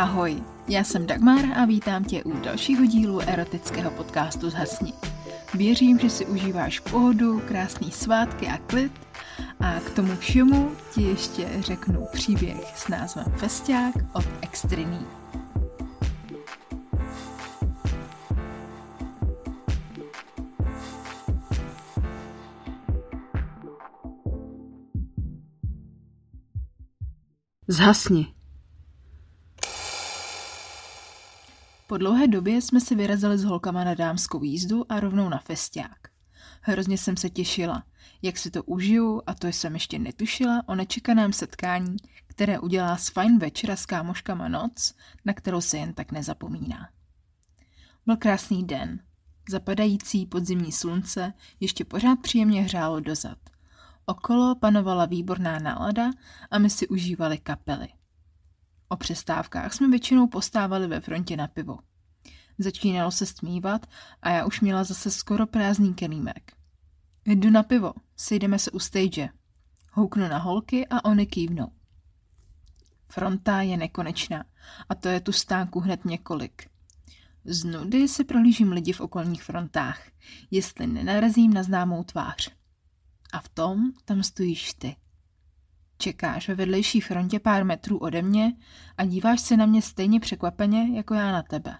Ahoj, já jsem Dagmar a vítám tě u dalšího dílu erotického podcastu Zhasni. Věřím, že si užíváš pohodu, krásný svátky a klid a k tomu všemu ti ještě řeknu příběh s názvem Festiák od Extriní. Zhasni. Po dlouhé době jsme si vyrazili s holkama na dámskou jízdu a rovnou na festiák. Hrozně jsem se těšila, jak si to užiju a to jsem ještě netušila o nečekaném setkání, které udělá s fajn večera s kámoškama noc, na kterou se jen tak nezapomíná. Byl krásný den. Zapadající podzimní slunce ještě pořád příjemně hřálo dozad. Okolo panovala výborná nálada a my si užívali kapely. O přestávkách jsme většinou postávali ve frontě na pivo. Začínalo se stmívat a já už měla zase skoro prázdný kelímek. Jdu na pivo, sejdeme se u stage. Houknu na holky a oni kývnou. Fronta je nekonečná a to je tu stánku hned několik. Z nudy si prohlížím lidi v okolních frontách, jestli nenarazím na známou tvář. A v tom tam stojíš ty. Čekáš ve vedlejší frontě pár metrů ode mě a díváš se na mě stejně překvapeně, jako já na tebe.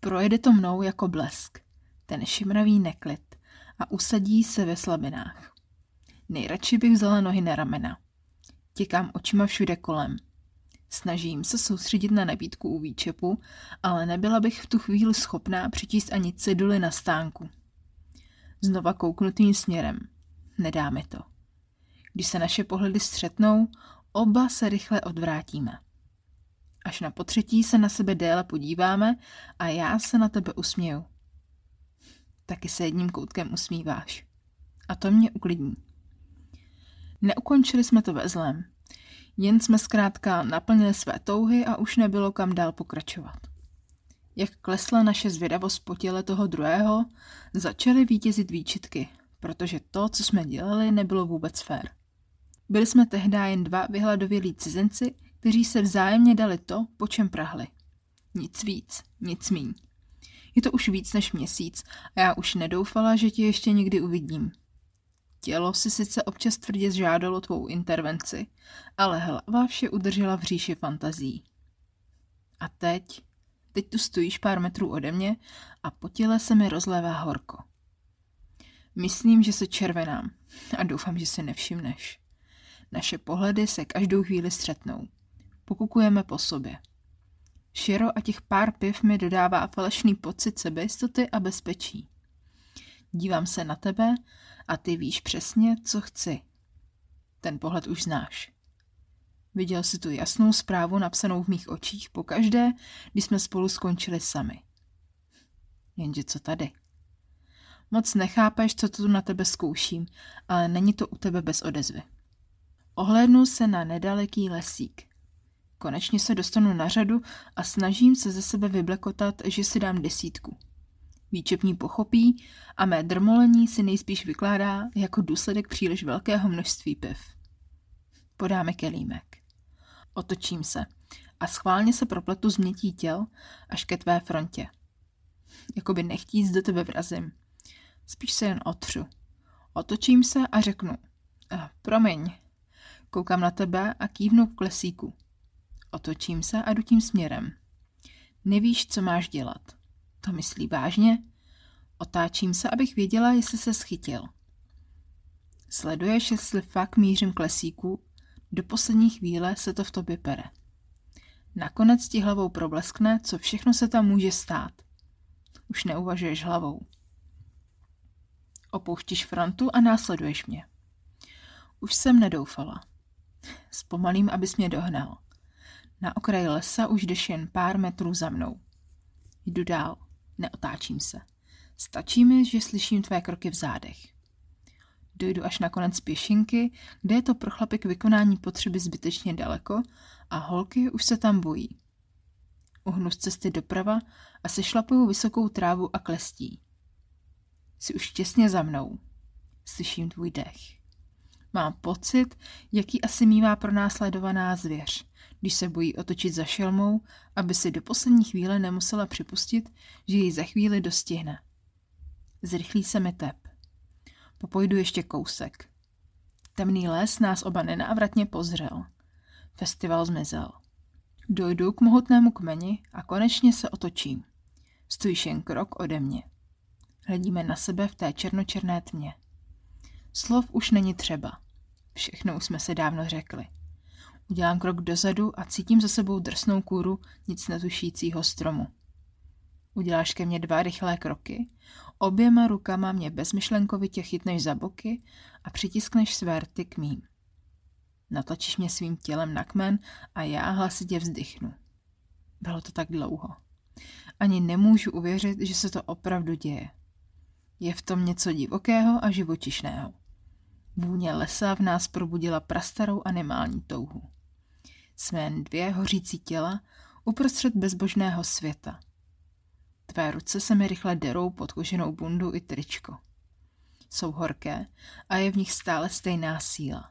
Projede to mnou jako blesk, ten šimravý neklid a usadí se ve slabinách. Nejradši bych vzala nohy na ramena. Těkám očima všude kolem. Snažím se soustředit na nabídku u výčepu, ale nebyla bych v tu chvíli schopná přečíst ani ceduly na stánku. Znova kouknutým směrem. Nedá mi to. Když se naše pohledy střetnou, oba se rychle odvrátíme. Až na potřetí se na sebe déle podíváme a já se na tebe usměju. Taky se jedním koutkem usmíváš. A to mě uklidní. Neukončili jsme to ve zlém. Jen jsme zkrátka naplnili své touhy a už nebylo kam dál pokračovat. Jak klesla naše zvědavost po těle toho druhého, začaly vítězit výčitky, protože to, co jsme dělali, nebylo vůbec fér. Byli jsme tehdy jen dva vyhladovělí cizinci, kteří se vzájemně dali to, po čem prahli. Nic víc, nic míň. Je to už víc než měsíc a já už nedoufala, že tě ještě někdy uvidím. Tělo si sice občas tvrdě žádalo tvou intervenci, ale hlava vše udržela v říši fantazí. A teď? Teď tu stojíš pár metrů ode mě a po těle se mi rozlévá horko. Myslím, že se červenám a doufám, že si nevšimneš. Naše pohledy se každou chvíli střetnou. Pokukujeme po sobě. Širo a těch pár piv mi dodává falešný pocit sebejistoty a bezpečí. Dívám se na tebe a ty víš přesně, co chci. Ten pohled už znáš. Viděl si tu jasnou zprávu napsanou v mých očích pokaždé, když jsme spolu skončili sami. Jenže co tady? Moc nechápeš, co tu na tebe zkouším, ale není to u tebe bez odezvy. Ohlédnu se na nedaleký lesík. Konečně se dostanu na řadu a snažím se ze sebe vyblekotat, že si dám desítku. Výčepní pochopí a mé drmolení si nejspíš vykládá jako důsledek příliš velkého množství piv. Podáme kelímek. Otočím se a schválně se propletu změtí těl až ke tvé frontě. Jakoby nechtíc do tebe vrazím. Spíš se jen otřu. Otočím se a řeknu. Eh, promiň, Koukám na tebe a kývnu k klesíku. Otočím se a jdu tím směrem. Nevíš, co máš dělat. To myslí vážně? Otáčím se, abych věděla, jestli se schytil. Sleduješ, jestli fakt mířím k lesíku, do poslední chvíle se to v tobě pere. Nakonec ti hlavou probleskne, co všechno se tam může stát. Už neuvažuješ hlavou. Opouštíš frontu a následuješ mě. Už jsem nedoufala. Zpomalím, abys mě dohnal. Na okraji lesa už jdeš jen pár metrů za mnou. Jdu dál, neotáčím se. Stačí mi, že slyším tvé kroky v zádech. Dojdu až na konec pěšinky, kde je to pro chlapy k vykonání potřeby zbytečně daleko a holky už se tam bojí. Uhnu z cesty doprava a sešlapuju vysokou trávu a klestí. Jsi už těsně za mnou. Slyším tvůj dech. Mám pocit, jaký asi mývá pronásledovaná zvěř. když se bojí otočit za šelmou, aby si do poslední chvíle nemusela připustit, že ji za chvíli dostihne. Zrychlí se mi tep. Popojdu ještě kousek. Temný les nás oba nenávratně pozřel. Festival zmizel. Dojdu k mohutnému kmeni a konečně se otočím. Stojíš jen krok ode mě. Hledíme na sebe v té černočerné tmě. Slov už není třeba. Všechno už jsme se dávno řekli. Udělám krok dozadu a cítím za sebou drsnou kůru nic netušícího stromu. Uděláš ke mně dva rychlé kroky, oběma rukama mě bezmyšlenkovitě chytneš za boky a přitiskneš své rty k mým. Natlačíš mě svým tělem na kmen a já hlasitě vzdychnu. Bylo to tak dlouho. Ani nemůžu uvěřit, že se to opravdu děje. Je v tom něco divokého a živočišného. Vůně lesa v nás probudila prastarou animální touhu. Jsme jen dvě hořící těla uprostřed bezbožného světa. Tvé ruce se mi rychle derou pod koženou bundu i tričko. Jsou horké a je v nich stále stejná síla.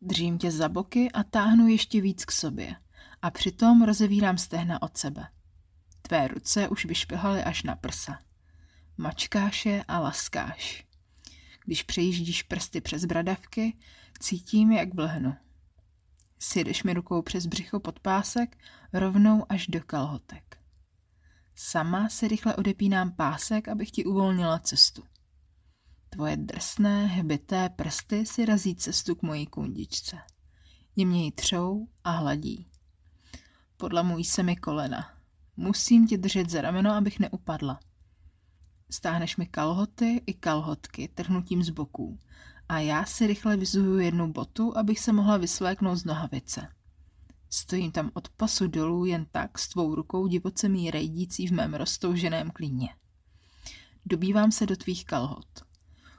Držím tě za boky a táhnu ještě víc k sobě a přitom rozevírám stehna od sebe. Tvé ruce už vyšpihaly až na prsa. Mačkáš je a laskáš. Když přejíždíš prsty přes bradavky, cítím, jak blhnu. Sjedeš mi rukou přes břicho pod pásek, rovnou až do kalhotek. Sama si rychle odepínám pásek, abych ti uvolnila cestu. Tvoje drsné, hbité prsty si razí cestu k mojí kundičce. Jemně ji třou a hladí. Podlamují se mi kolena. Musím tě držet za rameno, abych neupadla. Stáhneš mi kalhoty i kalhotky trhnutím z boků a já si rychle vyzuju jednu botu, abych se mohla vysléknout z nohavice. Stojím tam od pasu dolů jen tak s tvou rukou divoce rejdící v mém roztouženém klíně. Dobývám se do tvých kalhot.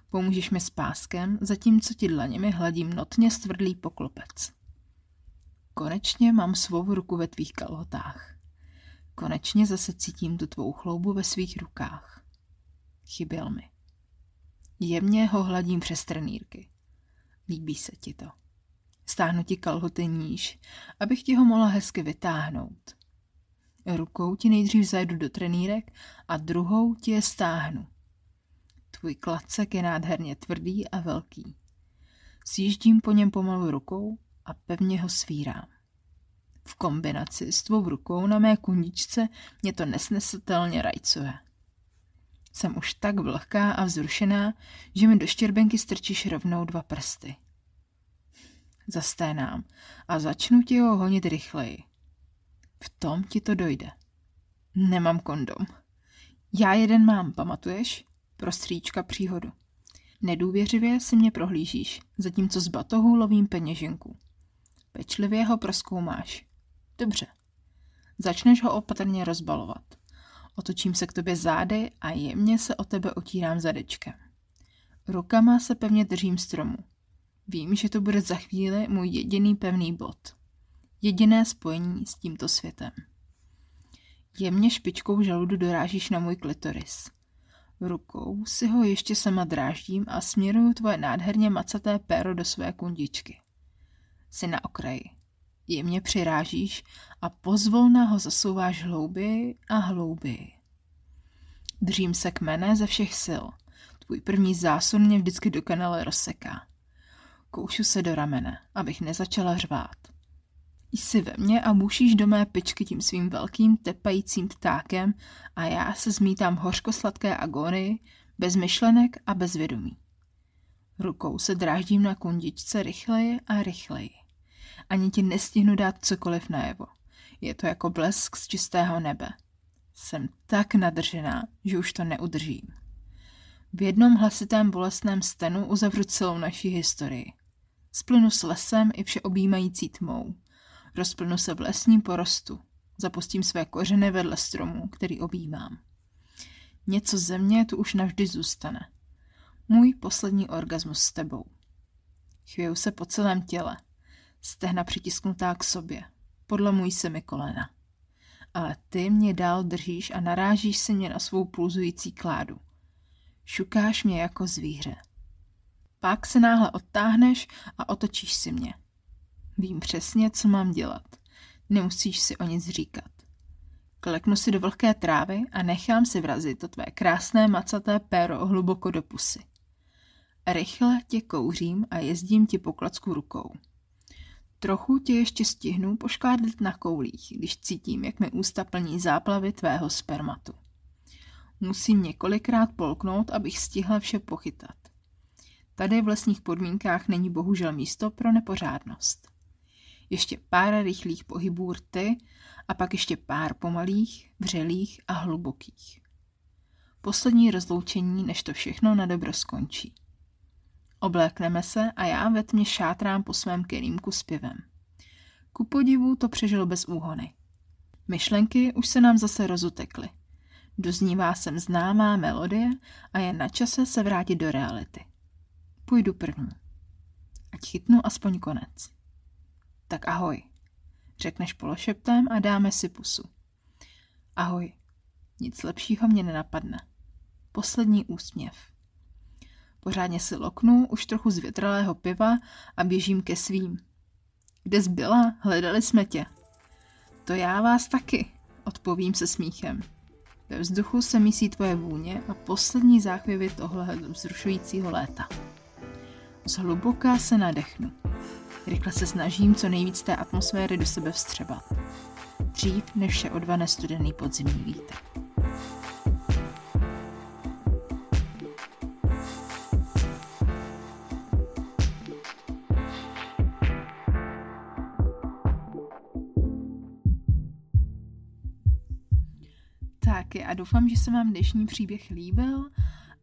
Pomůžeš mi s páskem, zatímco ti dlaněmi hladím notně stvrdlý poklopec. Konečně mám svou ruku ve tvých kalhotách. Konečně zase cítím tu tvou chloubu ve svých rukách. Chyběl mi. Jemně ho hladím přes trenýrky. Líbí se ti to. Stáhnu ti kalhoty níž, abych ti ho mohla hezky vytáhnout. Rukou ti nejdřív zajdu do trenýrek a druhou ti je stáhnu. Tvůj klacek je nádherně tvrdý a velký. Sjíždím po něm pomalu rukou a pevně ho svírám. V kombinaci s tvou rukou na mé kundičce mě to nesnesitelně rajcuje. Jsem už tak vlhká a vzrušená, že mi do štěrbenky strčíš rovnou dva prsty. Zasténám a začnu ti ho honit rychleji. V tom ti to dojde. Nemám kondom. Já jeden mám, pamatuješ? Prostříčka příhodu. Nedůvěřivě si mě prohlížíš, zatímco z batohu lovím peněženku. Pečlivě ho proskoumáš. Dobře. Začneš ho opatrně rozbalovat. Otočím se k tobě zády a jemně se o tebe otírám zadečkem. Rukama se pevně držím stromu. Vím, že to bude za chvíli můj jediný pevný bod. Jediné spojení s tímto světem. Jemně špičkou žaludu dorážíš na můj klitoris. Rukou si ho ještě sama dráždím a směruju tvoje nádherně macaté péro do své kundičky. Jsi na okraji. Jemně přirážíš a pozvolna ho zasouváš hlouběji a hlouběji. Držím se kmene ze všech sil. Tvůj první zásun mě vždycky dokonale rozseká. Koušu se do ramene, abych nezačala řvát. Jsi ve mně a bušíš do mé pičky tím svým velkým tepajícím ptákem a já se zmítám hořkosladké agony, bez myšlenek a bez vědomí. Rukou se dráždím na kundičce rychleji a rychleji. Ani ti nestihnu dát cokoliv najevo. Je to jako blesk z čistého nebe. Jsem tak nadržená, že už to neudržím. V jednom hlasitém bolestném stenu uzavřu celou naši historii. Splynu s lesem i všeobjímající tmou. Rozplnu se v lesním porostu. Zapustím své kořeny vedle stromu, který objímám. Něco ze mě tu už navždy zůstane. Můj poslední orgasmus s tebou. Chvěju se po celém těle. Stehna přitisknutá k sobě. Podlamují se mi kolena. Ale ty mě dál držíš a narážíš se mě na svou pulzující kládu. Šukáš mě jako zvíře. Pak se náhle odtáhneš a otočíš si mě. Vím přesně, co mám dělat. Nemusíš si o nic říkat. Kleknu si do vlhké trávy a nechám si vrazit to tvé krásné macaté péro hluboko do pusy. Rychle tě kouřím a jezdím ti po klacku rukou. Trochu tě ještě stihnu poškádlit na koulích, když cítím, jak mi ústa plní záplavy tvého spermatu. Musím několikrát polknout, abych stihla vše pochytat. Tady v lesních podmínkách není bohužel místo pro nepořádnost. Ještě pár rychlých pohybů rty a pak ještě pár pomalých, vřelých a hlubokých. Poslední rozloučení, než to všechno na dobro skončí. Oblékneme se a já ve tmě šátrám po svém kelímku s pivem. Ku podivu to přežilo bez úhony. Myšlenky už se nám zase rozutekly. Doznívá sem známá melodie a je na čase se vrátit do reality. Půjdu první. Ať chytnu aspoň konec. Tak ahoj, řekneš pološeptem a dáme si pusu. Ahoj, nic lepšího mě nenapadne. Poslední úsměv. Pořádně si loknu už trochu zvětralého piva a běžím ke svým. Kde zbyla? Hledali jsme tě. To já vás taky, odpovím se smíchem. Ve vzduchu se mísí tvoje vůně a poslední záchvěvy tohle vzrušujícího léta. Zhluboka se nadechnu. Rychle se snažím co nejvíc té atmosféry do sebe vstřebat. Dřív, než se odvane studený podzimní vítr. Tak a doufám, že se vám dnešní příběh líbil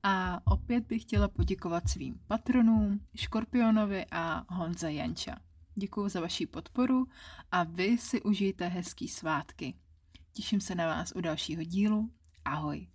a opět bych chtěla poděkovat svým patronům, Škorpionovi a Honze Janča. Děkuji za vaši podporu a vy si užijte hezký svátky. Těším se na vás u dalšího dílu. Ahoj.